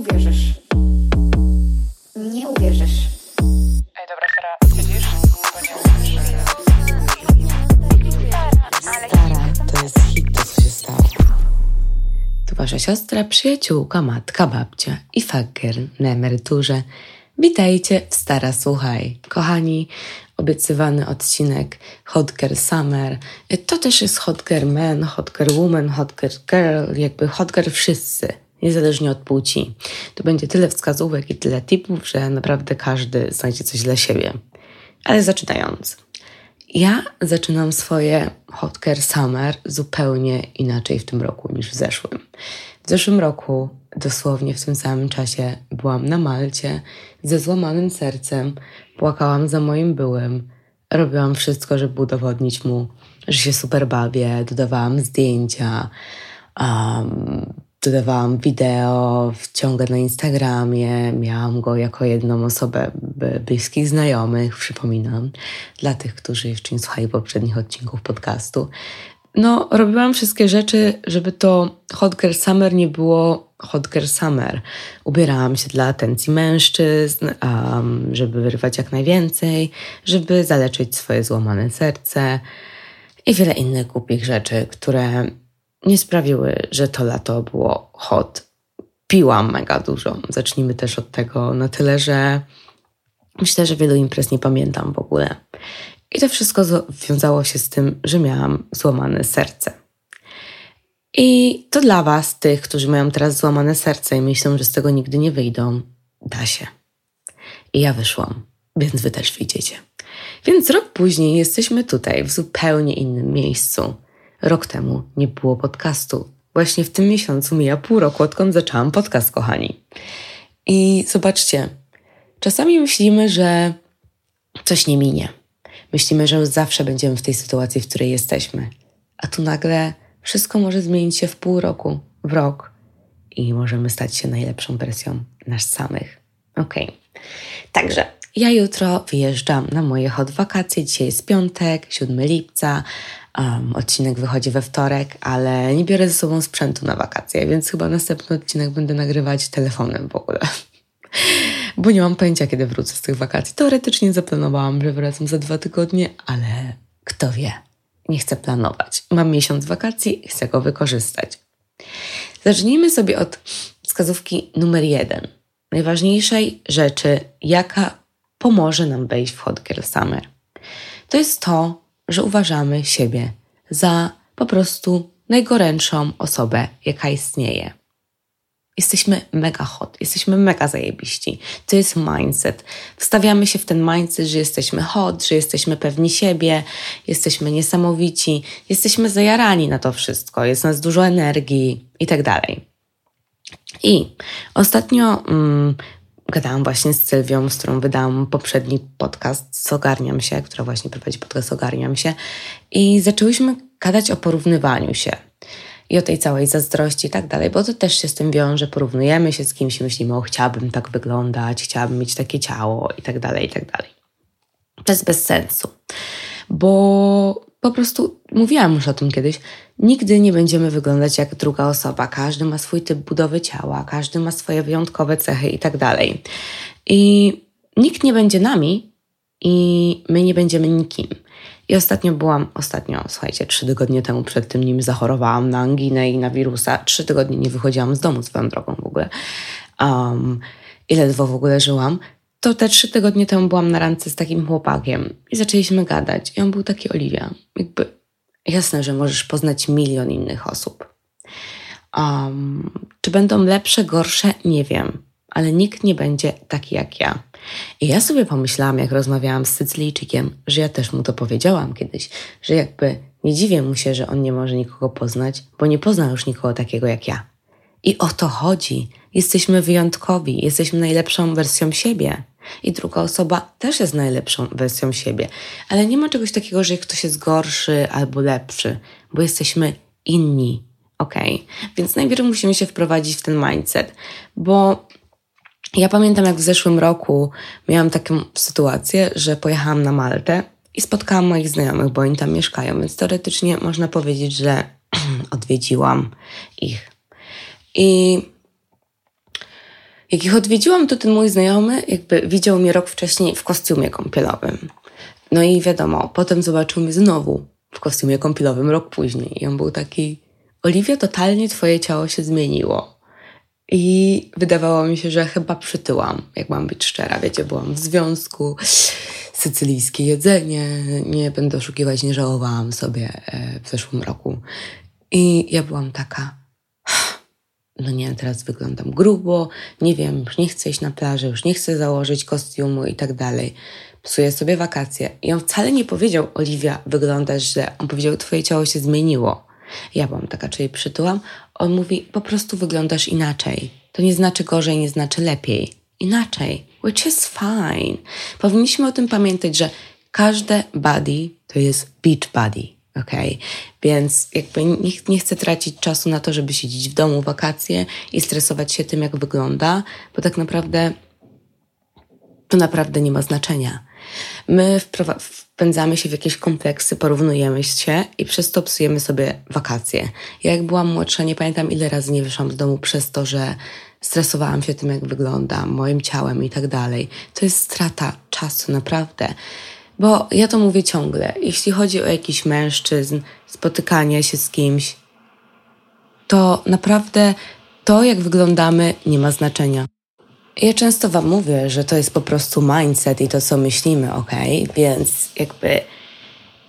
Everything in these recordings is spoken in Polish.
uwierzysz. Nie uwierzysz. Ej, dobra, Sara, siedzisz? Bo nie Stara, to jest hit, to co się stało. Tu wasza siostra, przyjaciółka, matka, babcia i fakier na emeryturze. Witajcie w Stara Słuchaj. Kochani, obiecywany odcinek Hot Girl Summer. To też jest Hot Girl Man, Hot Girl Woman, Hot Girl Girl, jakby Hot Girl wszyscy, niezależnie od płci. Tu będzie tyle wskazówek i tyle tipów, że naprawdę każdy znajdzie coś dla siebie. Ale zaczynając. Ja zaczynam swoje Hot Care Summer zupełnie inaczej w tym roku niż w zeszłym. W zeszłym roku, dosłownie w tym samym czasie, byłam na Malcie ze złamanym sercem, płakałam za moim byłym, robiłam wszystko, żeby udowodnić mu, że się super bawię, dodawałam zdjęcia, um, dodawałam wideo, ciągle na Instagramie, miałam go jako jedną osobę bliskich znajomych, przypominam, dla tych, którzy jeszcze nie słuchali poprzednich odcinków podcastu. No, robiłam wszystkie rzeczy, żeby to Hot Girl Summer nie było Hot Girl Summer. Ubierałam się dla atencji mężczyzn, um, żeby wyrwać jak najwięcej, żeby zaleczyć swoje złamane serce i wiele innych głupich rzeczy, które nie sprawiły, że to lato było hot. Piłam mega dużo. Zacznijmy też od tego na tyle, że myślę, że wielu imprez nie pamiętam w ogóle. I to wszystko wiązało się z tym, że miałam złamane serce. I to dla Was, tych, którzy mają teraz złamane serce i myślą, że z tego nigdy nie wyjdą, da się. I ja wyszłam, więc Wy też widzicie. Więc rok później jesteśmy tutaj, w zupełnie innym miejscu. Rok temu nie było podcastu. Właśnie w tym miesiącu mija pół roku, odkąd zaczęłam podcast, kochani. I zobaczcie, czasami myślimy, że coś nie minie. Myślimy, że zawsze będziemy w tej sytuacji, w której jesteśmy. A tu nagle wszystko może zmienić się w pół roku, w rok i możemy stać się najlepszą wersją nas samych. Okay. Także ja jutro wyjeżdżam na moje hot wakacje. Dzisiaj jest piątek, 7 lipca. Um, odcinek wychodzi we wtorek, ale nie biorę ze sobą sprzętu na wakacje, więc chyba następny odcinek będę nagrywać telefonem w ogóle. Bo nie mam pojęcia, kiedy wrócę z tych wakacji. Teoretycznie zaplanowałam, że wracam za dwa tygodnie, ale kto wie. Nie chcę planować. Mam miesiąc wakacji, chcę go wykorzystać. Zacznijmy sobie od wskazówki numer jeden. Najważniejszej rzeczy, jaka pomoże nam wejść w Hot Girl Summer. To jest to, że uważamy siebie za po prostu najgorętszą osobę, jaka istnieje. Jesteśmy mega hot, jesteśmy mega zajebiści. To jest mindset. Wstawiamy się w ten mindset, że jesteśmy hot, że jesteśmy pewni siebie, jesteśmy niesamowici, jesteśmy zajarani na to wszystko, jest nas dużo energii i tak dalej. I ostatnio mm, gadałam właśnie z Sylwią, z którą wydałam poprzedni podcast Ogarniam się, która właśnie prowadzi podcast Ogarniam się i zaczęłyśmy gadać o porównywaniu się i o tej całej zazdrości i tak dalej, bo to też się z tym wiąże, porównujemy się z kimś i myślimy, o chciałabym tak wyglądać, chciałabym mieć takie ciało i tak dalej, i tak dalej. To jest bez sensu, bo po prostu mówiłam już o tym kiedyś, nigdy nie będziemy wyglądać jak druga osoba. Każdy ma swój typ budowy ciała, każdy ma swoje wyjątkowe cechy i tak dalej. I nikt nie będzie nami i my nie będziemy nikim. I ostatnio byłam, ostatnio, słuchajcie, trzy tygodnie temu przed tym nim zachorowałam na anginę i na wirusa. Trzy tygodnie nie wychodziłam z domu swoją drogą w ogóle. Um, I ledwo w ogóle żyłam to te trzy tygodnie temu byłam na randce z takim chłopakiem i zaczęliśmy gadać. I on był taki Oliwia. Jakby jasne, że możesz poznać milion innych osób. Um, czy będą lepsze, gorsze? Nie wiem, ale nikt nie będzie taki jak ja. I ja sobie pomyślałam, jak rozmawiałam z Sycylijczykiem, że ja też mu to powiedziałam kiedyś, że jakby nie dziwię mu się, że on nie może nikogo poznać, bo nie pozna już nikogo takiego jak ja. I o to chodzi. Jesteśmy wyjątkowi, jesteśmy najlepszą wersją siebie. I druga osoba też jest najlepszą wersją siebie. Ale nie ma czegoś takiego, że ktoś jest gorszy albo lepszy, bo jesteśmy inni. Ok? Więc najpierw musimy się wprowadzić w ten mindset, bo ja pamiętam, jak w zeszłym roku miałam taką sytuację, że pojechałam na Maltę i spotkałam moich znajomych, bo oni tam mieszkają, więc teoretycznie można powiedzieć, że odwiedziłam ich. I Jak ich odwiedziłam, to ten mój znajomy jakby widział mnie rok wcześniej w kostiumie kąpielowym. No i wiadomo, potem zobaczył mnie znowu w kostiumie kąpielowym rok później. I on był taki, Oliwia, totalnie twoje ciało się zmieniło. I wydawało mi się, że chyba przytyłam, jak mam być szczera. Wiecie, byłam w związku, sycylijskie jedzenie, nie będę oszukiwać, nie żałowałam sobie e, w zeszłym roku. I ja byłam taka, no nie, teraz wyglądam grubo, nie wiem, już nie chcę iść na plażę, już nie chcę założyć kostiumu i tak dalej. Psuję sobie wakacje. I on wcale nie powiedział, Oliwia, wyglądasz źle. On powiedział, twoje ciało się zmieniło. Ja byłam taka, czyli przytułam. On mówi, po prostu wyglądasz inaczej. To nie znaczy gorzej, nie znaczy lepiej. Inaczej. Which is fine. Powinniśmy o tym pamiętać, że każde body to jest beach body. Ok? Więc jakby nie, nie chcę tracić czasu na to, żeby siedzieć w domu wakacje i stresować się tym, jak wygląda, bo tak naprawdę to naprawdę nie ma znaczenia. My wpędzamy się w jakieś kompleksy, porównujemy się i przez to psujemy sobie wakacje. Ja jak byłam młodsza, nie pamiętam ile razy nie wyszłam z domu przez to, że stresowałam się tym, jak wyglądam, moim ciałem i tak dalej. To jest strata czasu, naprawdę. Bo ja to mówię ciągle. Jeśli chodzi o jakiś mężczyzn, spotykanie się z kimś, to naprawdę to, jak wyglądamy, nie ma znaczenia. Ja często Wam mówię, że to jest po prostu mindset i to, co myślimy, ok? Więc jakby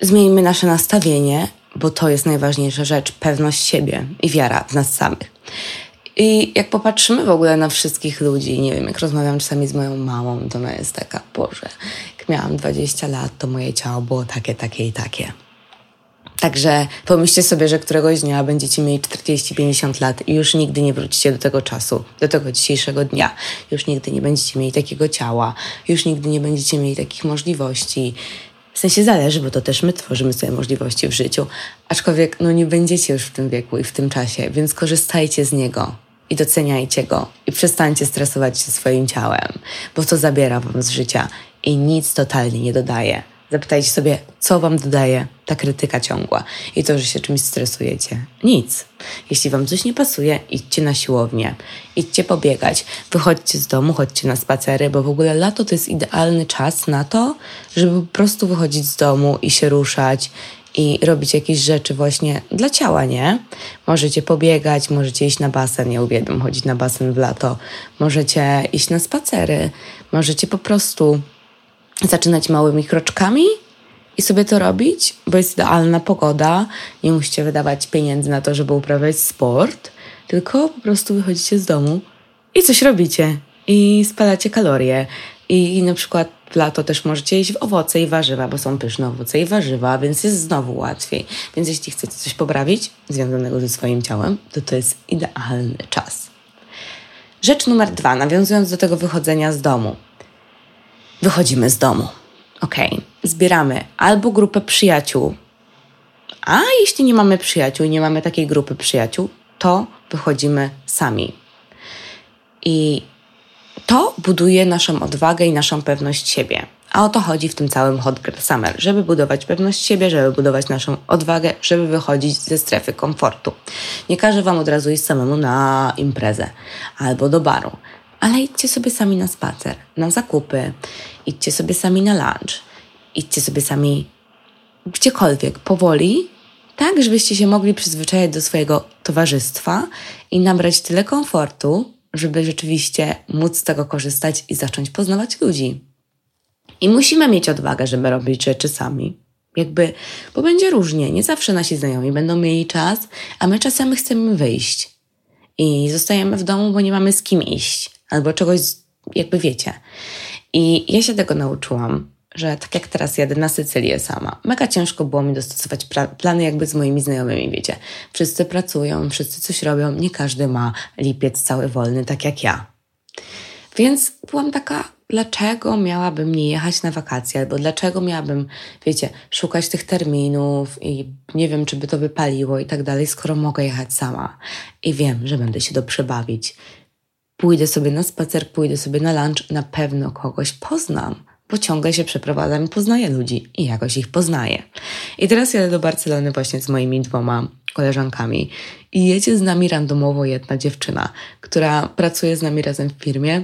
zmieńmy nasze nastawienie, bo to jest najważniejsza rzecz pewność siebie i wiara w nas samych. I jak popatrzymy w ogóle na wszystkich ludzi, nie wiem, jak rozmawiam czasami z moją mamą, to ona jest taka, Boże, miałam 20 lat, to moje ciało było takie, takie i takie. Także pomyślcie sobie, że któregoś dnia będziecie mieli 40-50 lat i już nigdy nie wrócicie do tego czasu, do tego dzisiejszego dnia. Już nigdy nie będziecie mieli takiego ciała, już nigdy nie będziecie mieli takich możliwości. W sensie zależy, bo to też my tworzymy sobie możliwości w życiu. Aczkolwiek no nie będziecie już w tym wieku i w tym czasie, więc korzystajcie z niego i doceniajcie go i przestańcie stresować się swoim ciałem, bo to zabiera wam z życia i nic totalnie nie dodaje. Zapytajcie sobie, co wam dodaje ta krytyka ciągła i to, że się czymś stresujecie. Nic. Jeśli wam coś nie pasuje, idźcie na siłownię, idźcie pobiegać, wychodźcie z domu, chodźcie na spacery, bo w ogóle lato to jest idealny czas na to, żeby po prostu wychodzić z domu i się ruszać i robić jakieś rzeczy właśnie dla ciała, nie? Możecie pobiegać, możecie iść na basen, ja uwielbiam chodzić na basen w lato, możecie iść na spacery, możecie po prostu zaczynać małymi kroczkami i sobie to robić, bo jest idealna pogoda, nie musicie wydawać pieniędzy na to, żeby uprawiać sport, tylko po prostu wychodzicie z domu i coś robicie i spalacie kalorie. I, na przykład w lato też możecie iść w owoce i warzywa, bo są pyszne owoce i warzywa, więc jest znowu łatwiej. Więc jeśli chcecie coś poprawić związanego ze swoim ciałem, to to jest idealny czas. Rzecz numer dwa, nawiązując do tego wychodzenia z domu wychodzimy z domu. Ok, zbieramy albo grupę przyjaciół, a jeśli nie mamy przyjaciół nie mamy takiej grupy przyjaciół, to wychodzimy sami. I to buduje naszą odwagę i naszą pewność siebie. A o to chodzi w tym całym Hot Girl Summer, żeby budować pewność siebie, żeby budować naszą odwagę, żeby wychodzić ze strefy komfortu. Nie każę Wam od razu iść samemu na imprezę albo do baru, ale idźcie sobie sami na spacer, na zakupy, idźcie sobie sami na lunch, idźcie sobie sami gdziekolwiek, powoli, tak, żebyście się mogli przyzwyczaić do swojego towarzystwa i nabrać tyle komfortu, żeby rzeczywiście móc z tego korzystać i zacząć poznawać ludzi. I musimy mieć odwagę, żeby robić rzeczy sami. Jakby, bo będzie różnie. Nie zawsze nasi znajomi będą mieli czas, a my czasami chcemy wyjść. I zostajemy w domu, bo nie mamy z kim iść, albo czegoś, jakby wiecie. I ja się tego nauczyłam, że tak jak teraz jadę na Sycylię sama, mega ciężko było mi dostosować plany jakby z moimi znajomymi, wiecie. Wszyscy pracują, wszyscy coś robią, nie każdy ma lipiec cały wolny, tak jak ja. Więc byłam taka, dlaczego miałabym nie jechać na wakacje, albo dlaczego miałabym, wiecie, szukać tych terminów i nie wiem, czy by to wypaliło i tak dalej, skoro mogę jechać sama i wiem, że będę się dobrze bawić pójdę sobie na spacer, pójdę sobie na lunch, na pewno kogoś poznam, bo ciągle się przeprowadzam poznaję ludzi i jakoś ich poznaję. I teraz jadę do Barcelony właśnie z moimi dwoma koleżankami i jedzie z nami randomowo jedna dziewczyna, która pracuje z nami razem w firmie.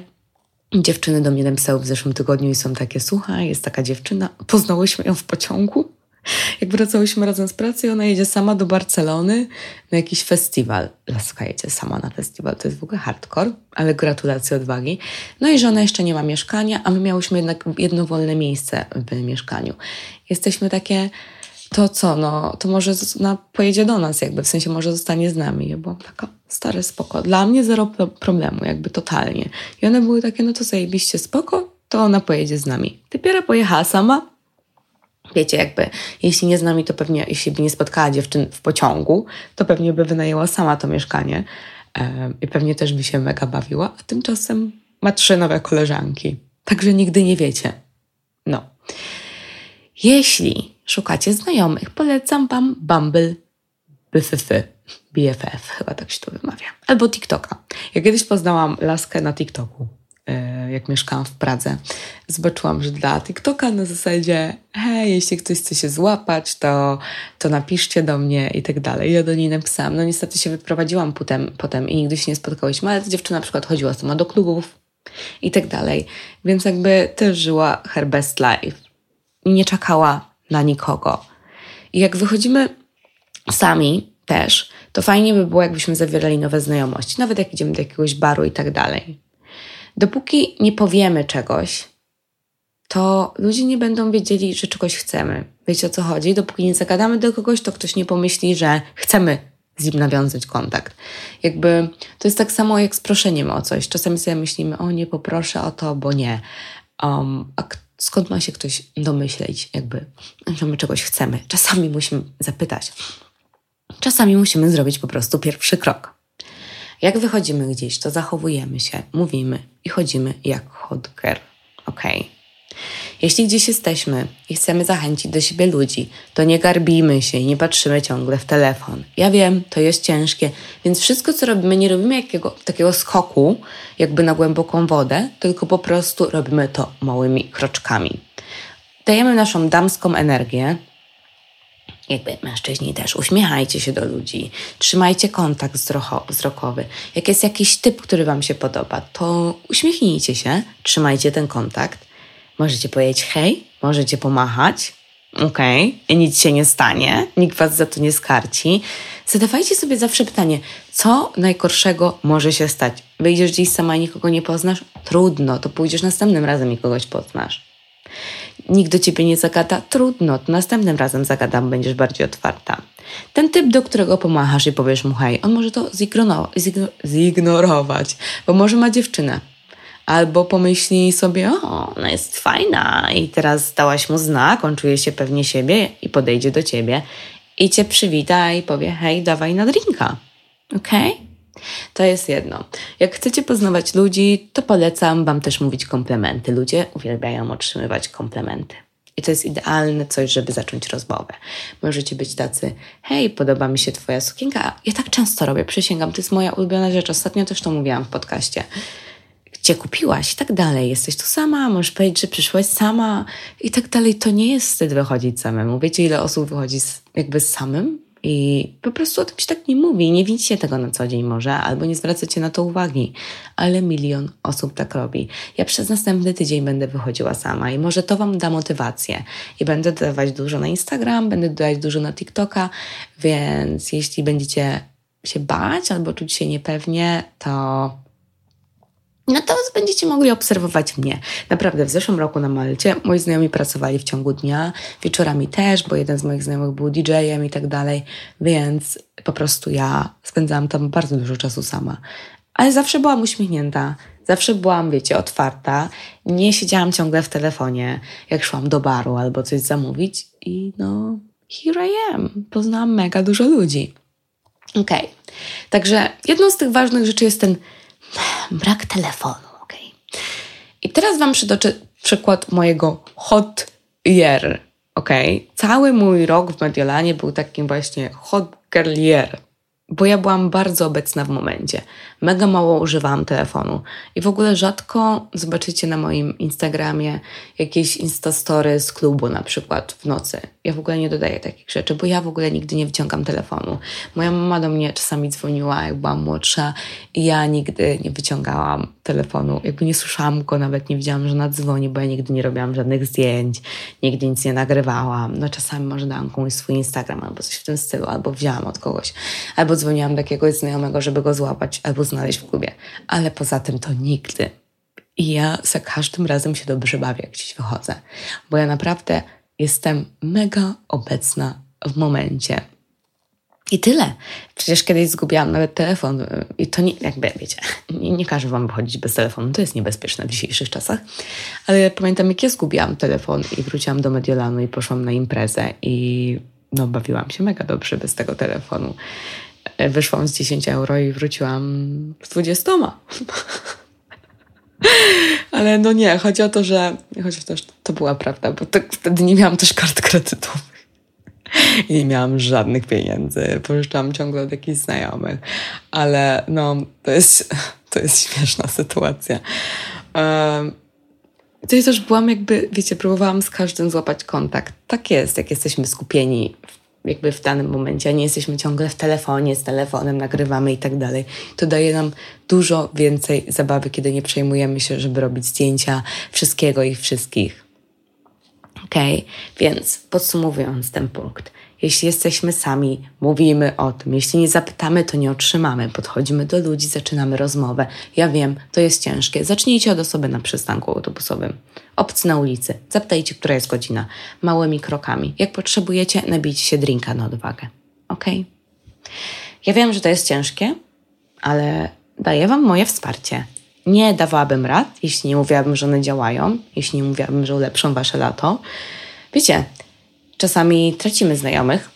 Dziewczyny do mnie napisały w zeszłym tygodniu i są takie, słuchaj, jest taka dziewczyna, poznałyśmy ją w pociągu, jak wracałyśmy razem z pracy ona jedzie sama do Barcelony na jakiś festiwal. Laska jedzie sama na festiwal, to jest w ogóle hardcore, ale gratulacje odwagi. No i że ona jeszcze nie ma mieszkania, a my miałyśmy jednak jedno wolne miejsce w mieszkaniu. Jesteśmy takie, to co, no, to może ona pojedzie do nas jakby, w sensie może zostanie z nami. Ja byłam taka, stare spoko. Dla mnie zero problemu, jakby totalnie. I one były takie, no to zajebiście spoko, to ona pojedzie z nami. Dopiero pojechała sama, Wiecie, jakby, jeśli nie z nami, to pewnie, jeśli by nie spotkała dziewczyn w pociągu, to pewnie by wynajęła sama to mieszkanie i pewnie też by się mega bawiła, a tymczasem ma trzy nowe koleżanki. Także nigdy nie wiecie. No. Jeśli szukacie znajomych, polecam Wam Bumble, BFF, BFF, chyba tak się to wymawia, albo TikToka. Ja kiedyś poznałam laskę na TikToku, jak mieszkałam w Pradze. Zobaczyłam, że dla TikToka na zasadzie hej, jeśli ktoś chce się złapać, to, to napiszcie do mnie i tak dalej. Ja do niej napisałam. No niestety się wyprowadziłam potem, potem i nigdy się nie spotkałyśmy, ale ta dziewczyna na przykład chodziła sama do klubów i tak dalej. Więc jakby też żyła her best life. I nie czekała na nikogo. I jak wychodzimy sami też, to fajnie by było, jakbyśmy zawierali nowe znajomości, nawet jak idziemy do jakiegoś baru i tak dalej. Dopóki nie powiemy czegoś, to ludzie nie będą wiedzieli, że czegoś chcemy. Wiecie o co chodzi? Dopóki nie zagadamy do kogoś, to ktoś nie pomyśli, że chcemy z nim nawiązać kontakt. Jakby to jest tak samo jak z proszeniem o coś. Czasami sobie myślimy, o nie poproszę o to, bo nie. Um, a skąd ma się ktoś domyśleć, jakby, że my czegoś chcemy? Czasami musimy zapytać. Czasami musimy zrobić po prostu pierwszy krok. Jak wychodzimy gdzieś, to zachowujemy się, mówimy i chodzimy jak girl. ok? Jeśli gdzieś jesteśmy i chcemy zachęcić do siebie ludzi, to nie garbimy się i nie patrzymy ciągle w telefon. Ja wiem, to jest ciężkie, więc wszystko, co robimy, nie robimy jakiego, takiego skoku, jakby na głęboką wodę, tylko po prostu robimy to małymi kroczkami. Dajemy naszą damską energię, jakby mężczyźni też, uśmiechajcie się do ludzi, trzymajcie kontakt wzrokowy. Jak jest jakiś typ, który Wam się podoba, to uśmiechnijcie się, trzymajcie ten kontakt Możecie powiedzieć hej, możecie pomachać, okej, okay. nic się nie stanie, nikt was za to nie skarci. Zadawajcie sobie zawsze pytanie, co najgorszego może się stać? Wyjdziesz gdzieś sama i nikogo nie poznasz? Trudno, to pójdziesz następnym razem i kogoś poznasz. Nikt do ciebie nie zagada? Trudno, to następnym razem zagadam, będziesz bardziej otwarta. Ten typ, do którego pomachasz i powiesz mu hej, on może to zignorować, bo może ma dziewczynę Albo pomyśli sobie, o, ona jest fajna i teraz dałaś mu znak, on czuje się pewnie siebie i podejdzie do ciebie i cię przywita i powie, hej, dawaj na drinka. Okej? Okay? To jest jedno. Jak chcecie poznawać ludzi, to polecam Wam też mówić komplementy. Ludzie uwielbiają otrzymywać komplementy. I to jest idealne coś, żeby zacząć rozmowę. Możecie być tacy, hej, podoba mi się Twoja sukienka. Ja tak często robię, przysięgam, to jest moja ulubiona rzecz. Ostatnio też to mówiłam w podcaście gdzie kupiłaś i tak dalej. Jesteś tu sama, możesz powiedzieć, że przyszłaś sama i tak dalej. To nie jest wstyd wychodzić samemu. Wiecie, ile osób wychodzi z, jakby samym i po prostu o tym się tak nie mówi. Nie widzicie tego na co dzień może, albo nie zwracacie na to uwagi, ale milion osób tak robi. Ja przez następny tydzień będę wychodziła sama i może to Wam da motywację. I będę dodawać dużo na Instagram, będę dodawać dużo na TikToka, więc jeśli będziecie się bać albo czuć się niepewnie, to no to będziecie mogli obserwować mnie. Naprawdę, w zeszłym roku na Malcie moi znajomi pracowali w ciągu dnia, wieczorami też, bo jeden z moich znajomych był DJ-em i tak dalej, więc po prostu ja spędzałam tam bardzo dużo czasu sama. Ale zawsze byłam uśmiechnięta, zawsze byłam, wiecie, otwarta, nie siedziałam ciągle w telefonie, jak szłam do baru albo coś zamówić i no, here I am. Poznałam mega dużo ludzi. Okej, okay. także jedną z tych ważnych rzeczy jest ten brak telefonu, ok? I teraz Wam przytoczę przykład mojego hot year, ok? Cały mój rok w Mediolanie był takim właśnie hot girl year. Bo ja byłam bardzo obecna w momencie. Mega mało używałam telefonu i w ogóle rzadko zobaczycie na moim Instagramie jakieś instastory z klubu na przykład w nocy. Ja w ogóle nie dodaję takich rzeczy, bo ja w ogóle nigdy nie wyciągam telefonu. Moja mama do mnie czasami dzwoniła, jak byłam młodsza i ja nigdy nie wyciągałam telefonu. Jakby nie słyszałam go, nawet nie wiedziałam, że nadzwoni, bo ja nigdy nie robiłam żadnych zdjęć, nigdy nic nie nagrywałam. No czasami może dałam komuś swój Instagram albo coś w tym stylu, albo wzięłam od kogoś, albo dzwoniłam do jakiegoś znajomego, żeby go złapać albo znaleźć w klubie. Ale poza tym to nigdy. I ja za każdym razem się dobrze bawię, jak gdzieś wychodzę, bo ja naprawdę jestem mega obecna w momencie. I tyle. Przecież kiedyś zgubiłam nawet telefon i to nie, jakby wiecie, nie, nie każę wam wychodzić bez telefonu, to jest niebezpieczne w dzisiejszych czasach, ale pamiętam jak ja zgubiłam telefon i wróciłam do Mediolanu i poszłam na imprezę i no bawiłam się mega dobrze bez tego telefonu. Wyszłam z 10 euro i wróciłam z 20. Ale no nie, chodzi o to, że chociaż też to była prawda, bo tak wtedy nie miałam też kart kredytowych i nie miałam żadnych pieniędzy. Pożyczałam ciągle od jakichś znajomych, ale no to jest, to jest śmieszna sytuacja. Um, to ja też byłam jakby, wiecie, próbowałam z każdym złapać kontakt. Tak jest, jak jesteśmy skupieni jakby w danym momencie, a nie jesteśmy ciągle w telefonie, z telefonem, nagrywamy i tak dalej. To daje nam dużo więcej zabawy, kiedy nie przejmujemy się, żeby robić zdjęcia wszystkiego i wszystkich. Ok, więc podsumowując ten punkt. Jeśli jesteśmy sami, mówimy o tym. Jeśli nie zapytamy, to nie otrzymamy. Podchodzimy do ludzi, zaczynamy rozmowę. Ja wiem, to jest ciężkie. Zacznijcie od osoby na przystanku autobusowym. Obcy na ulicy. Zapytajcie, która jest godzina. Małymi krokami. Jak potrzebujecie, nabijcie się drinka na odwagę. Ok? Ja wiem, że to jest ciężkie, ale daję Wam moje wsparcie. Nie dawałabym rad, jeśli nie mówiłabym, że one działają, jeśli nie mówiłabym, że ulepszą Wasze lato. Wiecie, Czasami tracimy znajomych,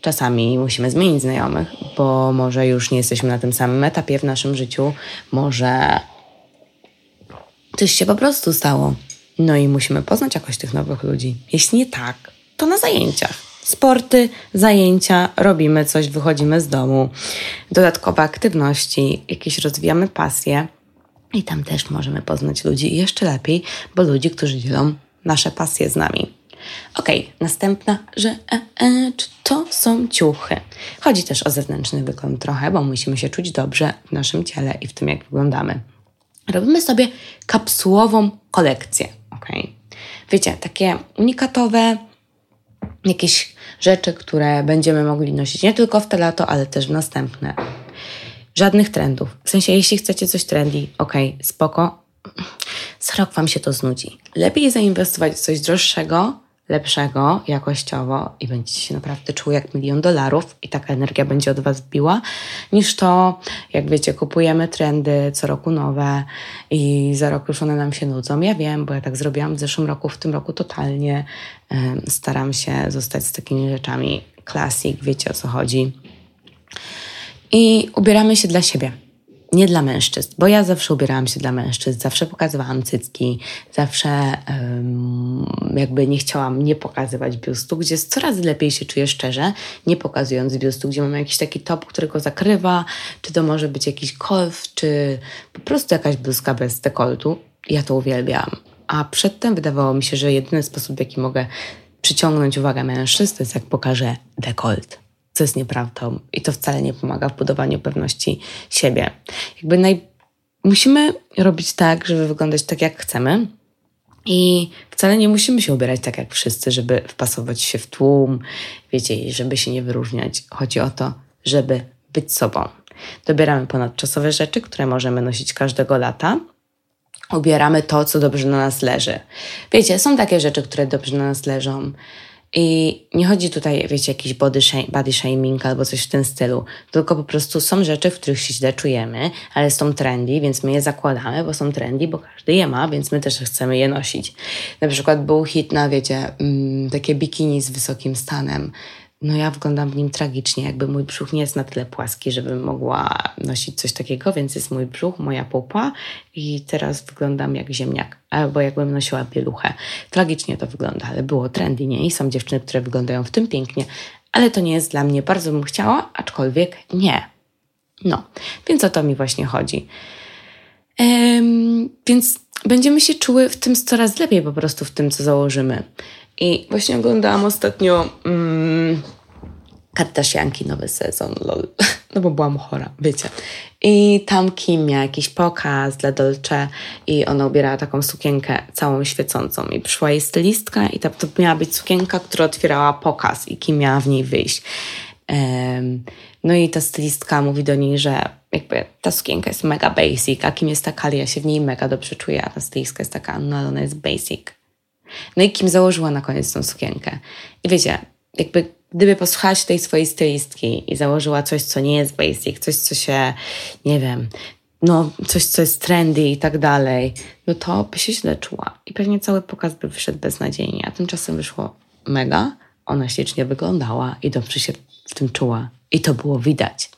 czasami musimy zmienić znajomych, bo może już nie jesteśmy na tym samym etapie w naszym życiu, może coś się po prostu stało. No i musimy poznać jakoś tych nowych ludzi. Jeśli nie tak, to na zajęciach. Sporty, zajęcia, robimy coś, wychodzimy z domu, dodatkowe aktywności, jakieś rozwijamy pasje i tam też możemy poznać ludzi jeszcze lepiej, bo ludzi, którzy dzielą nasze pasje z nami. Ok, następna, że e, e, to są ciuchy. Chodzi też o zewnętrzny wygląd trochę, bo musimy się czuć dobrze w naszym ciele i w tym, jak wyglądamy. Robimy sobie kapsułową kolekcję. Ok, wiecie, takie unikatowe, jakieś rzeczy, które będziemy mogli nosić nie tylko w te lato, ale też w następne. Żadnych trendów. W sensie, jeśli chcecie coś trendy, ok, spoko. Za rok Wam się to znudzi. Lepiej zainwestować w coś droższego, lepszego jakościowo i będziecie się naprawdę czuły jak milion dolarów i taka energia będzie od Was biła, niż to, jak wiecie, kupujemy trendy co roku nowe i za rok już one nam się nudzą. Ja wiem, bo ja tak zrobiłam w zeszłym roku, w tym roku totalnie staram się zostać z takimi rzeczami klasik, wiecie o co chodzi. I ubieramy się dla siebie nie dla mężczyzn, bo ja zawsze ubierałam się dla mężczyzn, zawsze pokazywałam cycki, zawsze um, jakby nie chciałam nie pokazywać biustu, gdzie coraz lepiej się czuję szczerze, nie pokazując biustu, gdzie mam jakiś taki top, który go zakrywa, czy to może być jakiś kolf, czy po prostu jakaś bluzka bez dekoltu. Ja to uwielbiam. A przedtem wydawało mi się, że jedyny sposób, w jaki mogę przyciągnąć uwagę mężczyzn, to jest jak pokażę dekolt co jest nieprawdą i to wcale nie pomaga w budowaniu pewności siebie. Jakby naj... musimy robić tak, żeby wyglądać tak, jak chcemy. I wcale nie musimy się ubierać tak jak wszyscy, żeby wpasować się w tłum, wiecie, żeby się nie wyróżniać. Chodzi o to, żeby być sobą. Dobieramy ponadczasowe rzeczy, które możemy nosić każdego lata. Ubieramy to, co dobrze na nas leży. Wiecie, są takie rzeczy, które dobrze na nas leżą i nie chodzi tutaj, wiecie, jakiś body, body shaming albo coś w tym stylu, tylko po prostu są rzeczy, w których się źle czujemy, ale są trendy, więc my je zakładamy, bo są trendy, bo każdy je ma, więc my też chcemy je nosić. Na przykład był hit na, wiecie, mm, takie bikini z wysokim stanem, no ja wyglądam w nim tragicznie, jakby mój brzuch nie jest na tyle płaski, żebym mogła nosić coś takiego, więc jest mój brzuch, moja pupa i teraz wyglądam jak ziemniak, albo jakbym nosiła pieluchę. Tragicznie to wygląda, ale było trendy, nie? I są dziewczyny, które wyglądają w tym pięknie, ale to nie jest dla mnie, bardzo bym chciała, aczkolwiek nie. No, więc o to mi właśnie chodzi. Em, więc będziemy się czuły w tym coraz lepiej po prostu w tym, co założymy. I właśnie oglądałam ostatnio mm, Kardashianki nowy sezon, lol. No bo byłam chora, wiecie. I tam Kim miała jakiś pokaz dla Dolce i ona ubierała taką sukienkę całą świecącą i przyszła jej stylistka i ta, to miała być sukienka, która otwierała pokaz i Kim miała w niej wyjść. Em, no i ta stylistka mówi do niej, że jakby ta sukienka jest mega basic, a Kim jest taka, ale ja się w niej mega dobrze czuję, a ta stylistka jest taka, no ale ona jest basic. No i Kim założyła na koniec tą sukienkę. I wiecie, jakby gdyby posłuchać tej swojej stylistki i założyła coś, co nie jest basic, coś, co się, nie wiem, no coś, co jest trendy i tak dalej, no to by się źle czuła. I pewnie cały pokaz by wyszedł beznadziejnie, a tymczasem wyszło mega, ona ślicznie wyglądała i dobrze się w tym czuła. I to było widać.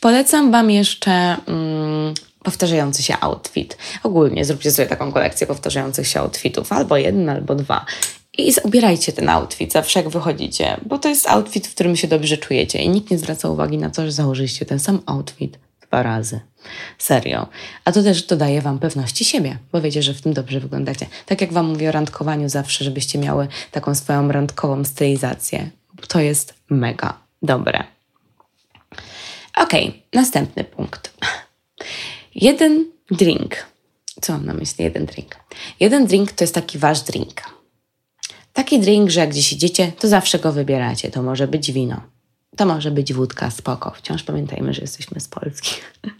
Polecam Wam jeszcze mm, powtarzający się outfit. Ogólnie zróbcie sobie taką kolekcję powtarzających się outfitów, albo jeden, albo dwa. I ubierajcie ten outfit zawsze jak wychodzicie, bo to jest outfit, w którym się dobrze czujecie i nikt nie zwraca uwagi na to, że założyliście ten sam outfit dwa razy. Serio. A to też dodaje Wam pewności siebie, bo wiecie, że w tym dobrze wyglądacie. Tak jak Wam mówię o randkowaniu zawsze, żebyście miały taką swoją randkową stylizację. To jest mega dobre. Ok, następny punkt. Jeden drink. Co mam na myśli? Jeden drink. Jeden drink to jest taki wasz drink. Taki drink, że jak gdzieś idziecie, to zawsze go wybieracie. To może być wino. To może być wódka, spoko. Wciąż pamiętajmy, że jesteśmy z Polski.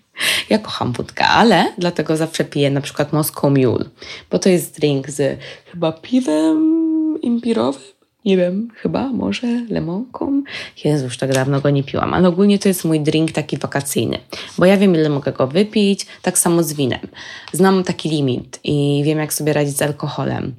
Ja kocham wódkę, ale dlatego zawsze piję na przykład Moscow Mule, bo to jest drink z chyba piwem imbirowym, nie wiem, chyba, może lemonką. Jezu, już tak dawno go nie piłam, ale ogólnie to jest mój drink taki wakacyjny, bo ja wiem, ile mogę go wypić, tak samo z winem. Znam taki limit i wiem, jak sobie radzić z alkoholem.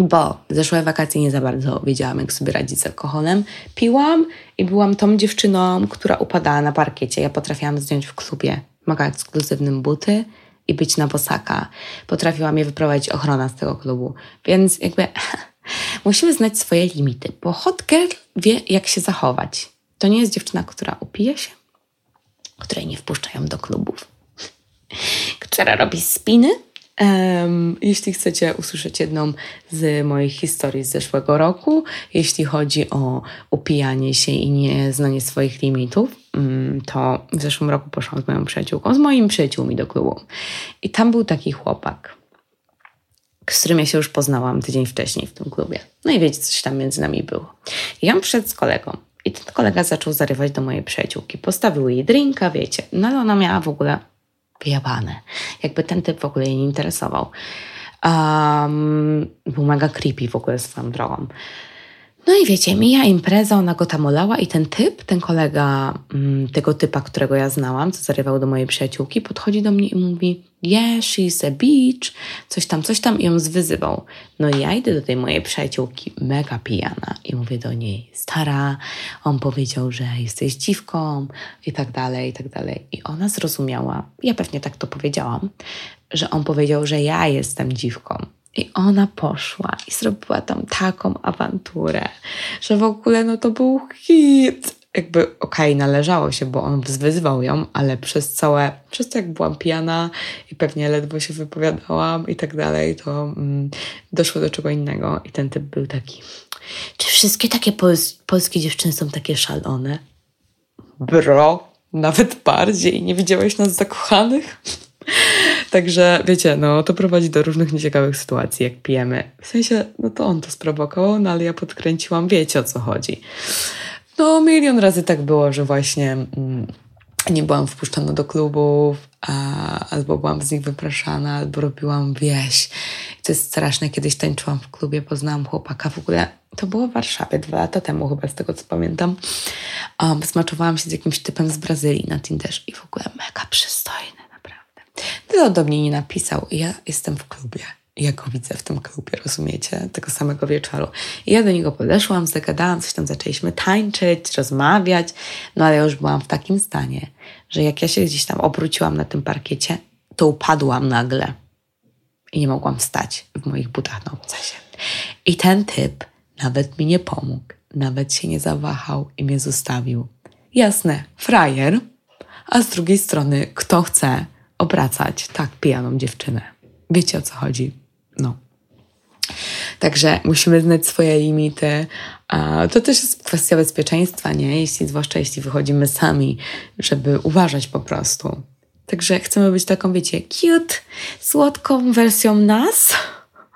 Bo zeszłe wakacje nie za bardzo wiedziałam, jak sobie radzić z alkoholem. Piłam i byłam tą dziewczyną, która upadała na parkiecie. Ja potrafiłam zdjąć w klubie mega ekskluzywnym buty i być na bosaka. Potrafiła mnie wyprowadzić ochrona z tego klubu. Więc jakby musimy znać swoje limity, bo hot girl wie, jak się zachować. To nie jest dziewczyna, która upije się, której nie wpuszczają do klubów, która robi spiny. Um, jeśli chcecie usłyszeć jedną z moich historii z zeszłego roku, jeśli chodzi o upijanie się i nieznanie swoich limitów, um, to w zeszłym roku poszłam z moją przyjaciółką, z moimi przyjaciółmi do klubu. I tam był taki chłopak, z którym ja się już poznałam tydzień wcześniej w tym klubie. No i wiecie, coś tam między nami było. I ja przyszedł z kolegą. I ten kolega zaczął zarywać do mojej przyjaciółki. Postawił jej drinka, wiecie. No ale ona miała w ogóle wyjebane. Jakby ten typ w ogóle jej nie interesował. Um, był mega creepy w ogóle swoją drogą. No i wiecie, mija impreza, ona go tam olała i ten typ, ten kolega mm, tego typa, którego ja znałam, co zarywał do mojej przyjaciółki, podchodzi do mnie i mówi yeah, she's a bitch, coś tam, coś tam i ją zwyzywał. No i ja idę do tej mojej przyjaciółki mega pijana i mówię do niej, stara, on powiedział, że jesteś dziwką i tak dalej, i tak dalej. I ona zrozumiała, ja pewnie tak to powiedziałam, że on powiedział, że ja jestem dziwką. I ona poszła i zrobiła tam taką awanturę, że w ogóle no to był hit. Jakby okej, okay, należało się, bo on wyzwał ją, ale przez całe, przez to jak byłam pijana i pewnie ledwo się wypowiadałam i tak dalej, to mm, doszło do czego innego i ten typ był taki, czy wszystkie takie pols polskie dziewczyny są takie szalone? Bro, nawet bardziej. Nie widziałeś nas zakochanych? Także wiecie, no to prowadzi do różnych nieciekawych sytuacji, jak pijemy. W sensie, no to on to sprowokował, no ale ja podkręciłam, wiecie o co chodzi. No milion razy tak było, że właśnie mm, nie byłam wpuszczana do klubów, a, albo byłam z nich wypraszana, albo robiłam wieś. I to jest straszne. Kiedyś tańczyłam w klubie, poznałam chłopaka w ogóle. To było w Warszawie dwa lata temu chyba, z tego co pamiętam. Um, smaczowałam się z jakimś typem z Brazylii na Tinderze i w ogóle mega przystojny Tyle do mnie nie napisał. Ja jestem w klubie. Ja go widzę w tym klubie, rozumiecie? Tego samego wieczoru. I ja do niego podeszłam, zagadałam, coś tam zaczęliśmy tańczyć, rozmawiać, no ale już byłam w takim stanie, że jak ja się gdzieś tam obróciłam na tym parkiecie, to upadłam nagle i nie mogłam wstać w moich butach na obcasie. I ten typ nawet mi nie pomógł, nawet się nie zawahał i mnie zostawił. Jasne, frajer, a z drugiej strony, kto chce obracać tak pijaną dziewczynę? Wiecie o co chodzi? No. Także musimy znać swoje limity. To też jest kwestia bezpieczeństwa, nie? Jeśli, zwłaszcza jeśli wychodzimy sami, żeby uważać po prostu. Także chcemy być taką, wiecie, cute, słodką wersją nas,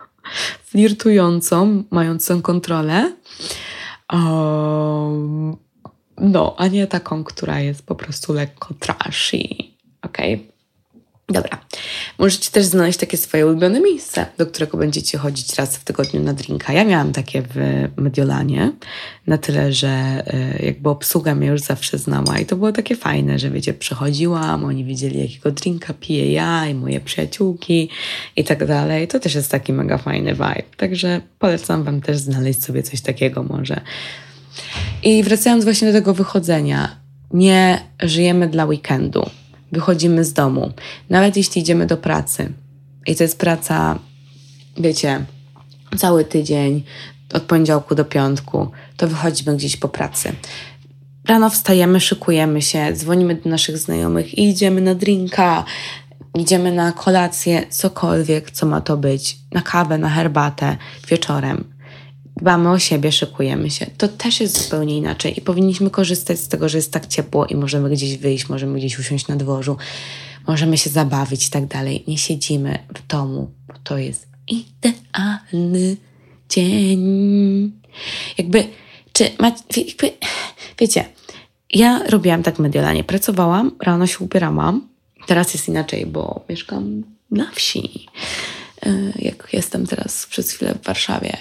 flirtującą, mającą kontrolę. Um, no, a nie taką, która jest po prostu lekko trashy. Okej? Okay? Dobra. Możecie też znaleźć takie swoje ulubione miejsce, do którego będziecie chodzić raz w tygodniu na drinka. Ja miałam takie w Mediolanie, na tyle, że y, jakby obsługa mnie już zawsze znała i to było takie fajne, że wiecie, przychodziłam, oni wiedzieli jakiego drinka piję ja i moje przyjaciółki i tak dalej. To też jest taki mega fajny vibe. Także polecam Wam też znaleźć sobie coś takiego może. I wracając właśnie do tego wychodzenia, nie żyjemy dla weekendu wychodzimy z domu, nawet jeśli idziemy do pracy. I to jest praca, wiecie, cały tydzień, od poniedziałku do piątku, to wychodzimy gdzieś po pracy. Rano wstajemy, szykujemy się, dzwonimy do naszych znajomych i idziemy na drinka, idziemy na kolację, cokolwiek, co ma to być, na kawę, na herbatę wieczorem dbamy o siebie, szykujemy się. To też jest zupełnie inaczej i powinniśmy korzystać z tego, że jest tak ciepło i możemy gdzieś wyjść, możemy gdzieś usiąść na dworzu, możemy się zabawić i tak dalej. Nie siedzimy w domu, bo to jest idealny dzień. Jakby, czy macie, jakby, wiecie, ja robiłam tak medialnie. Pracowałam, rano się ubierałam. Teraz jest inaczej, bo mieszkam na wsi. E, jak jestem teraz przez chwilę w Warszawie.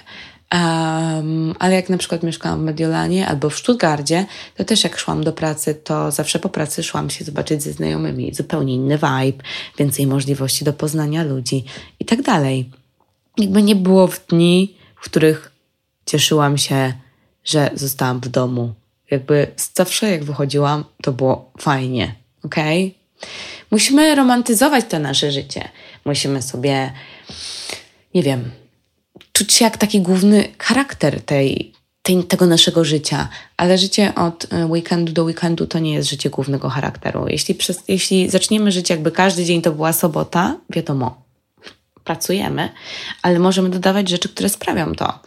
Um, ale jak na przykład mieszkałam w Mediolanie albo w Stuttgardzie, to też jak szłam do pracy, to zawsze po pracy szłam się zobaczyć ze znajomymi. Zupełnie inny vibe, więcej możliwości do poznania ludzi i tak dalej. Jakby nie było w dni, w których cieszyłam się, że zostałam w domu. Jakby zawsze jak wychodziłam, to było fajnie, ok? Musimy romantyzować to nasze życie. Musimy sobie, nie wiem, czuć się jak taki główny charakter tej, tej, tego naszego życia, ale życie od e, weekendu do weekendu to nie jest życie głównego charakteru. Jeśli, przez, jeśli zaczniemy żyć jakby każdy dzień to była sobota, wiadomo, pracujemy, ale możemy dodawać rzeczy, które sprawią to.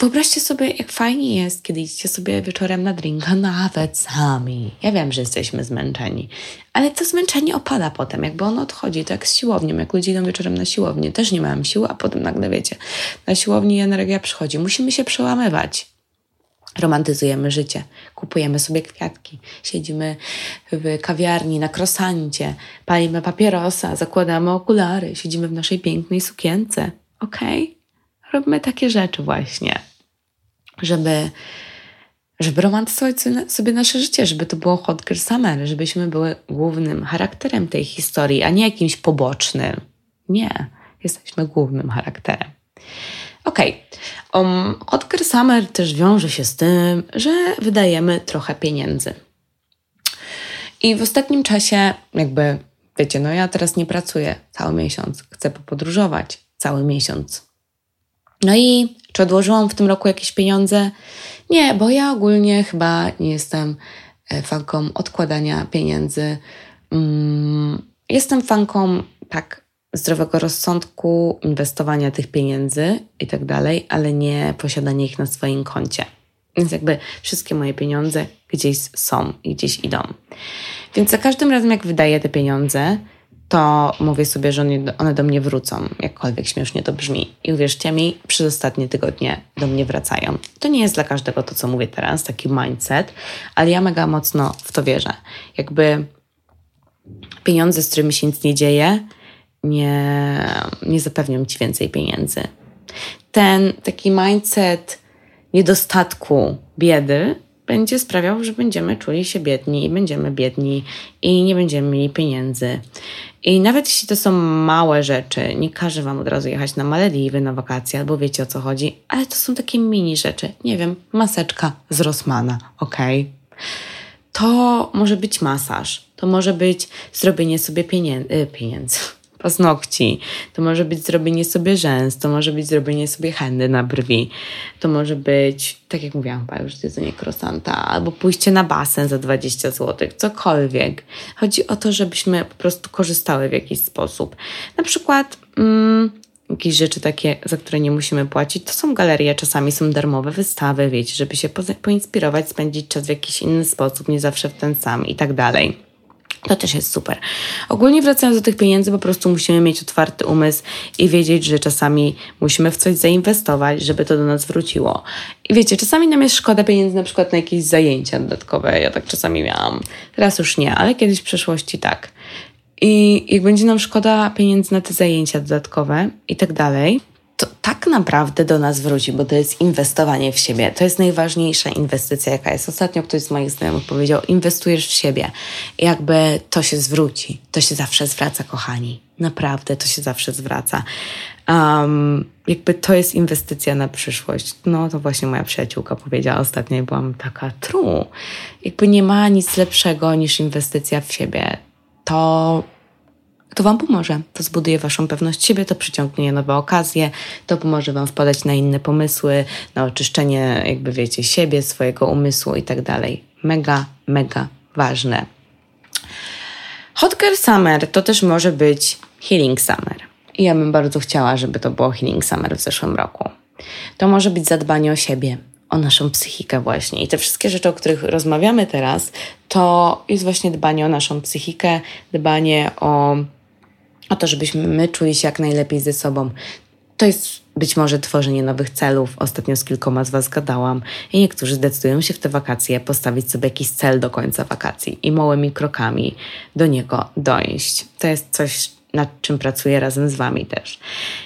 Wyobraźcie sobie, jak fajnie jest, kiedy idziecie sobie wieczorem na drinka, nawet sami. Ja wiem, że jesteśmy zmęczeni, ale to zmęczenie opada potem, jakby ono odchodzi, tak z siłownią. Jak ludzie idą wieczorem na siłownię, też nie mam siły, a potem nagle wiecie, na siłowni energia przychodzi. Musimy się przełamywać. Romantyzujemy życie, kupujemy sobie kwiatki, siedzimy w kawiarni na krosancie, palimy papierosa, zakładamy okulary, siedzimy w naszej pięknej sukience. Okej? Okay? Robimy takie rzeczy właśnie żeby, żeby romantyzować sobie nasze życie, żeby to było hot girl summer, żebyśmy były głównym charakterem tej historii, a nie jakimś pobocznym. Nie, jesteśmy głównym charakterem. Okej, okay. um, hot girl summer też wiąże się z tym, że wydajemy trochę pieniędzy. I w ostatnim czasie, jakby, wiecie, no ja teraz nie pracuję cały miesiąc, chcę popodróżować cały miesiąc. No i czy odłożyłam w tym roku jakieś pieniądze? Nie, bo ja ogólnie chyba nie jestem e, fanką odkładania pieniędzy. Mm, jestem fanką tak zdrowego rozsądku, inwestowania tych pieniędzy i tak dalej, ale nie posiadania ich na swoim koncie. Więc jakby wszystkie moje pieniądze gdzieś są i gdzieś idą. Więc za każdym razem, jak wydaję te pieniądze, to mówię sobie, że one do mnie wrócą, jakkolwiek śmiesznie to brzmi. I uwierzcie mi, przez ostatnie tygodnie do mnie wracają. To nie jest dla każdego to, co mówię teraz, taki mindset, ale ja mega mocno w to wierzę. Jakby pieniądze, z którymi się nic nie dzieje, nie, nie zapewnią ci więcej pieniędzy. Ten taki mindset niedostatku, biedy będzie sprawiał, że będziemy czuli się biedni i będziemy biedni i nie będziemy mieli pieniędzy. I nawet jeśli to są małe rzeczy, nie każę Wam od razu jechać na Malediwy na wakacje, albo wiecie o co chodzi, ale to są takie mini rzeczy. Nie wiem, maseczka z Rossmana, ok? To może być masaż, to może być zrobienie sobie pieniędzy, pieniędzy paznokci, to może być zrobienie sobie rzęs, to może być zrobienie sobie hendy na brwi, to może być, tak jak mówiłam chyba już, jedzenie krosanta, albo pójście na basen za 20 zł, cokolwiek. Chodzi o to, żebyśmy po prostu korzystały w jakiś sposób. Na przykład... Mm, jakieś rzeczy takie, za które nie musimy płacić, to są galerie, czasami są darmowe wystawy, wiecie, żeby się po, poinspirować, spędzić czas w jakiś inny sposób, nie zawsze w ten sam i tak dalej. To też jest super. Ogólnie wracając do tych pieniędzy, po prostu musimy mieć otwarty umysł i wiedzieć, że czasami musimy w coś zainwestować, żeby to do nas wróciło. I wiecie, czasami nam jest szkoda pieniędzy na przykład na jakieś zajęcia dodatkowe. Ja tak czasami miałam. Teraz już nie, ale kiedyś w przeszłości tak. I jak będzie nam szkoda pieniędzy na te zajęcia dodatkowe i tak dalej, to tak naprawdę do nas wróci, bo to jest inwestowanie w siebie. To jest najważniejsza inwestycja, jaka jest. Ostatnio ktoś z moich znajomych powiedział: inwestujesz w siebie. Jakby to się zwróci. To się zawsze zwraca, kochani. Naprawdę to się zawsze zwraca. Um, jakby to jest inwestycja na przyszłość. No to właśnie moja przyjaciółka powiedziała ostatnio i byłam taka true. Jakby nie ma nic lepszego niż inwestycja w siebie. To to Wam pomoże. To zbuduje Waszą pewność siebie, to przyciągnie nowe okazje, to pomoże Wam wpadać na inne pomysły, na oczyszczenie, jakby wiecie, siebie, swojego umysłu i tak dalej. Mega, mega ważne. Hot Girl Summer to też może być Healing Summer. I ja bym bardzo chciała, żeby to było Healing Summer w zeszłym roku. To może być zadbanie o siebie, o naszą psychikę właśnie. I te wszystkie rzeczy, o których rozmawiamy teraz, to jest właśnie dbanie o naszą psychikę, dbanie o o to, żebyśmy my czuli się jak najlepiej ze sobą. To jest być może tworzenie nowych celów. Ostatnio z kilkoma z Was gadałam i niektórzy zdecydują się w te wakacje postawić sobie jakiś cel do końca wakacji i małymi krokami do niego dojść. To jest coś, nad czym pracuję razem z Wami też.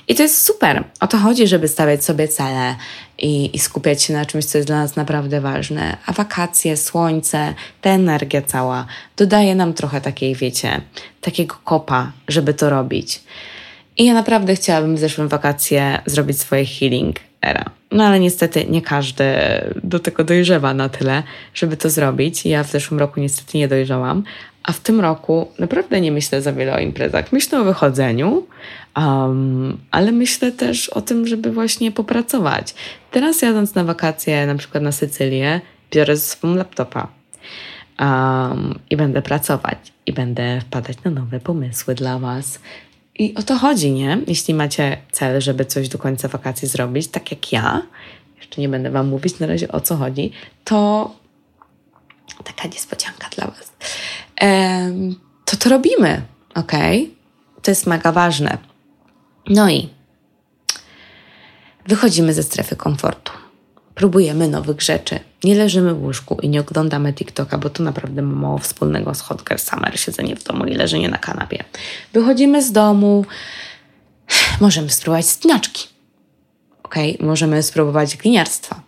I to jest super. O to chodzi, żeby stawiać sobie cele i, i skupiać się na czymś, co jest dla nas naprawdę ważne. A wakacje, słońce, ta energia cała dodaje nam trochę takiej, wiecie, takiego kopa, żeby to robić. I ja naprawdę chciałabym w zeszłym wakacje zrobić swoje healing era. No ale niestety nie każdy do tego dojrzewa na tyle, żeby to zrobić. Ja w zeszłym roku niestety nie dojrzałam, a w tym roku naprawdę nie myślę za wiele o imprezach. Myślę o wychodzeniu, um, ale myślę też o tym, żeby właśnie popracować. Teraz jadąc na wakacje, na przykład na Sycylię, biorę ze sobą laptopa um, i będę pracować i będę wpadać na nowe pomysły dla Was. I o to chodzi, nie? Jeśli macie cel, żeby coś do końca wakacji zrobić, tak jak ja, jeszcze nie będę Wam mówić na razie o co chodzi, to taka niespodzianka dla Was. To to robimy, ok? To jest mega ważne. No i wychodzimy ze strefy komfortu. Próbujemy nowych rzeczy. Nie leżymy w łóżku i nie oglądamy TikToka, bo to naprawdę ma mało wspólnego z Hot Girl Summer, siedzenie w domu i leżenie na kanapie. Wychodzimy z domu, możemy spróbować spinaczki. Ok, możemy spróbować gliniarstwa.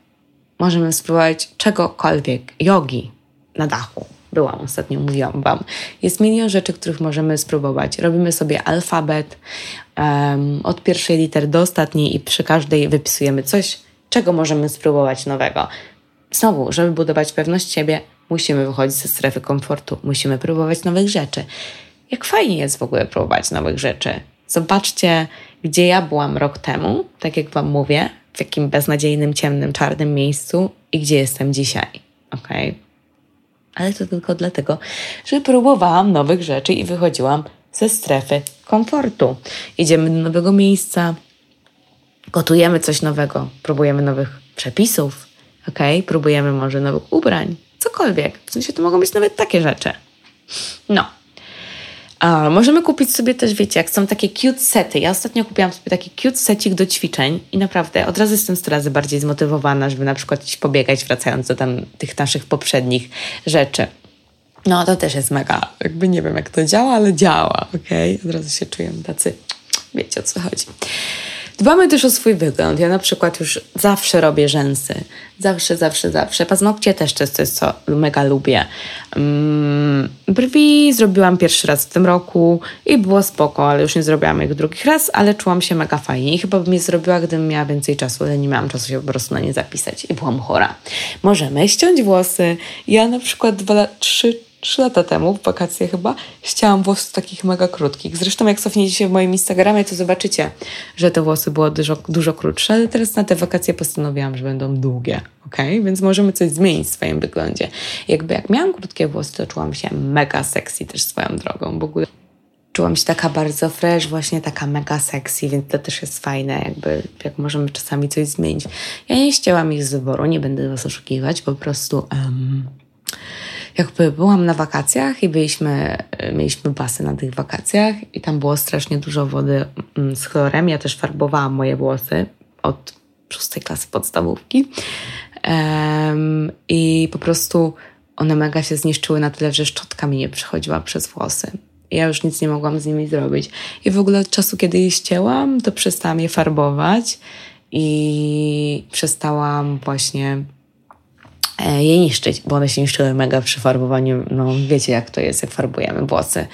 Możemy spróbować czegokolwiek, jogi na dachu byłam ostatnio, mówiłam Wam. Jest milion rzeczy, których możemy spróbować. Robimy sobie alfabet um, od pierwszej litery do ostatniej i przy każdej wypisujemy coś, czego możemy spróbować nowego. Znowu, żeby budować pewność siebie, musimy wychodzić ze strefy komfortu, musimy próbować nowych rzeczy. Jak fajnie jest w ogóle próbować nowych rzeczy. Zobaczcie, gdzie ja byłam rok temu, tak jak Wam mówię, w jakim beznadziejnym, ciemnym, czarnym miejscu i gdzie jestem dzisiaj. Okay? Ale to tylko dlatego, że próbowałam nowych rzeczy i wychodziłam ze strefy komfortu. Idziemy do nowego miejsca, gotujemy coś nowego, próbujemy nowych przepisów, ok? Próbujemy może nowych ubrań, cokolwiek. W sensie to mogą być nawet takie rzeczy. No. A możemy kupić sobie też, wiecie, jak są takie cute sety. Ja ostatnio kupiłam sobie taki cute secik do ćwiczeń i naprawdę od razu jestem 100 razy bardziej zmotywowana, żeby na przykład iść pobiegać, wracając do tam tych naszych poprzednich rzeczy. No, to też jest mega, jakby nie wiem jak to działa, ale działa? Okay? Od razu się czuję tacy, wiecie o co chodzi. Dbamy też o swój wygląd. Ja na przykład już zawsze robię rzęsy. Zawsze, zawsze, zawsze. Paznokcie też to jest coś, co mega lubię. Mm, brwi zrobiłam pierwszy raz w tym roku i było spoko, ale już nie zrobiłam ich drugich raz, ale czułam się mega fajnie i chyba bym je zrobiła, gdybym miała więcej czasu, ale nie miałam czasu się po prostu na nie zapisać i byłam chora. Możemy ściąć włosy. Ja na przykład dwa, trzy, trzy lata temu, w wakacje chyba, ścięłam włosy takich mega krótkich. Zresztą jak cofniecie się w moim Instagramie, to zobaczycie, że te włosy były dużo, dużo krótsze, ale teraz na te wakacje postanowiłam, że będą długie, ok? Więc możemy coś zmienić w swoim wyglądzie. Jakby jak miałam krótkie włosy, to czułam się mega sexy też swoją drogą. W ogóle czułam się taka bardzo fresh, właśnie taka mega sexy, więc to też jest fajne, jakby jak możemy czasami coś zmienić. Ja nie ścięłam ich z wyboru, nie będę was oszukiwać, po prostu um, jakby byłam na wakacjach i byliśmy, mieliśmy basen na tych wakacjach i tam było strasznie dużo wody mm, z chlorem. Ja też farbowałam moje włosy od szóstej klasy podstawówki um, i po prostu one mega się zniszczyły na tyle, że szczotka mi nie przechodziła przez włosy ja już nic nie mogłam z nimi zrobić. I w ogóle od czasu, kiedy je ścięłam, to przestałam je farbować i przestałam właśnie je niszczyć, bo one się niszczyły mega przy farbowaniu. No wiecie, jak to jest, jak farbujemy włosy.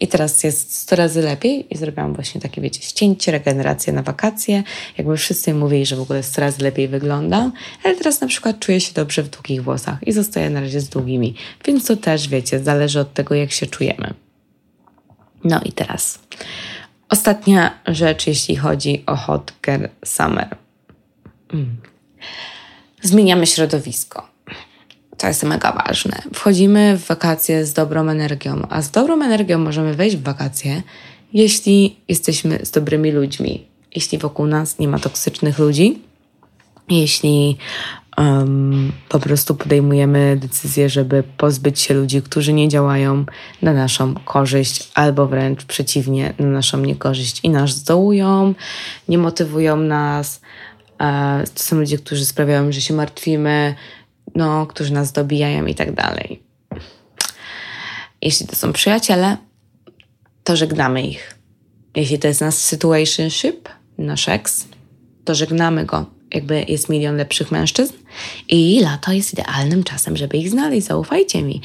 I teraz jest 100 razy lepiej i zrobiłam właśnie takie, wiecie, ścięcie, regenerację na wakacje. Jakby wszyscy mówili, że w ogóle 100 razy lepiej wygląda, ale teraz na przykład czuję się dobrze w długich włosach i zostaję na razie z długimi. Więc to też, wiecie, zależy od tego, jak się czujemy. No i teraz ostatnia rzecz, jeśli chodzi o Hot Girl Summer. Mm. Zmieniamy środowisko. To jest mega ważne. Wchodzimy w wakacje z dobrą energią, a z dobrą energią możemy wejść w wakacje, jeśli jesteśmy z dobrymi ludźmi, jeśli wokół nas nie ma toksycznych ludzi, jeśli um, po prostu podejmujemy decyzję, żeby pozbyć się ludzi, którzy nie działają na naszą korzyść, albo wręcz przeciwnie, na naszą niekorzyść i nas zdołują, nie motywują nas. E, to są ludzie, którzy sprawiają, że się martwimy, no, którzy nas dobijają i tak dalej. Jeśli to są przyjaciele, to żegnamy ich. Jeśli to jest nasz situationship, nasz ex, to żegnamy go jakby jest milion lepszych mężczyzn i lato jest idealnym czasem, żeby ich znaleźć. Zaufajcie mi.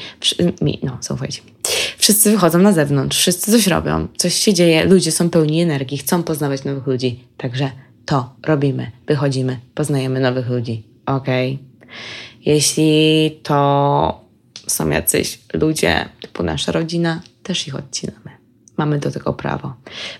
mi. No, zaufajcie mi. Wszyscy wychodzą na zewnątrz, wszyscy coś robią, coś się dzieje, ludzie są pełni energii, chcą poznawać nowych ludzi. Także to robimy. Wychodzimy, poznajemy nowych ludzi. Ok? Jeśli to są jacyś ludzie typu nasza rodzina, też ich odcinamy. Mamy do tego prawo.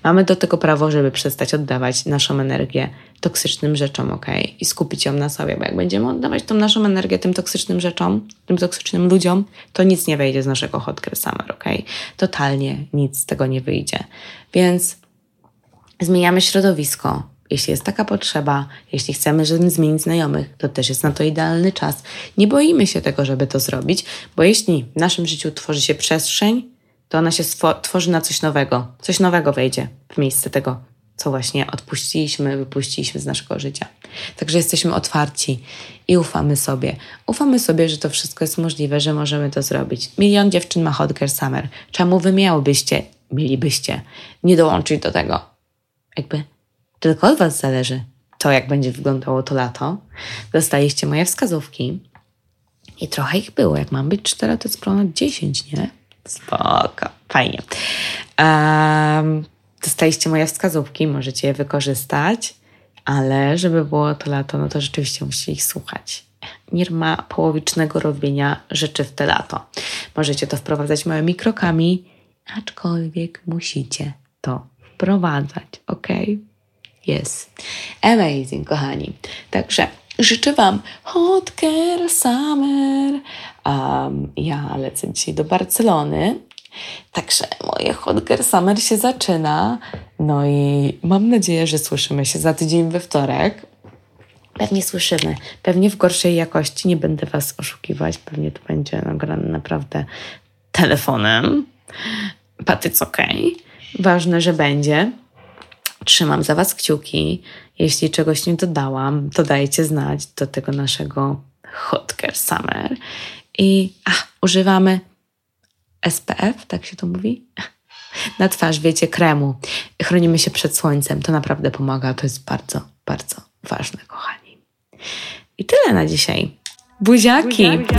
Mamy do tego prawo, żeby przestać oddawać naszą energię toksycznym rzeczom, ok? I skupić ją na sobie, bo jak będziemy oddawać tą naszą energię tym toksycznym rzeczom, tym toksycznym ludziom, to nic nie wejdzie z naszego hot summer, ok? Totalnie nic z tego nie wyjdzie. Więc zmieniamy środowisko. Jeśli jest taka potrzeba, jeśli chcemy zmienić znajomych, to też jest na to idealny czas. Nie boimy się tego, żeby to zrobić, bo jeśli w naszym życiu tworzy się przestrzeń, to ona się tworzy na coś nowego. Coś nowego wejdzie w miejsce tego, co właśnie odpuściliśmy, wypuściliśmy z naszego życia. Także jesteśmy otwarci i ufamy sobie. Ufamy sobie, że to wszystko jest możliwe, że możemy to zrobić. Milion dziewczyn ma Hot Girl Summer. Czemu wy miałobyście, mielibyście nie dołączyć do tego? Jakby tylko od was zależy to, jak będzie wyglądało to lato. Dostaliście moje wskazówki i trochę ich było. Jak mam być cztery, to jest ponad 10, nie? Spoko, fajnie. Um, dostaliście moje wskazówki, możecie je wykorzystać, ale żeby było to lato, no to rzeczywiście musicie ich słuchać. Nie ma połowicznego robienia rzeczy w te lato. Możecie to wprowadzać małymi krokami, aczkolwiek musicie to wprowadzać, ok? Yes. Amazing, kochani. Także życzę Wam hot girl summer. Um, ja lecę dzisiaj do Barcelony. Także moje Hot Girl Summer się zaczyna. No i mam nadzieję, że słyszymy się za tydzień we wtorek. Pewnie słyszymy, pewnie w gorszej jakości, nie będę Was oszukiwać, pewnie to będzie nagrane naprawdę telefonem. Patyc ok. Ważne, że będzie. Trzymam za Was kciuki. Jeśli czegoś nie dodałam, to dajcie znać do tego naszego Hot Girl Summer. I ach, używamy SPF, tak się to mówi? Na twarz, wiecie, kremu. Chronimy się przed słońcem. To naprawdę pomaga. To jest bardzo, bardzo ważne, kochani. I tyle na dzisiaj. Buziaki! Buziaki.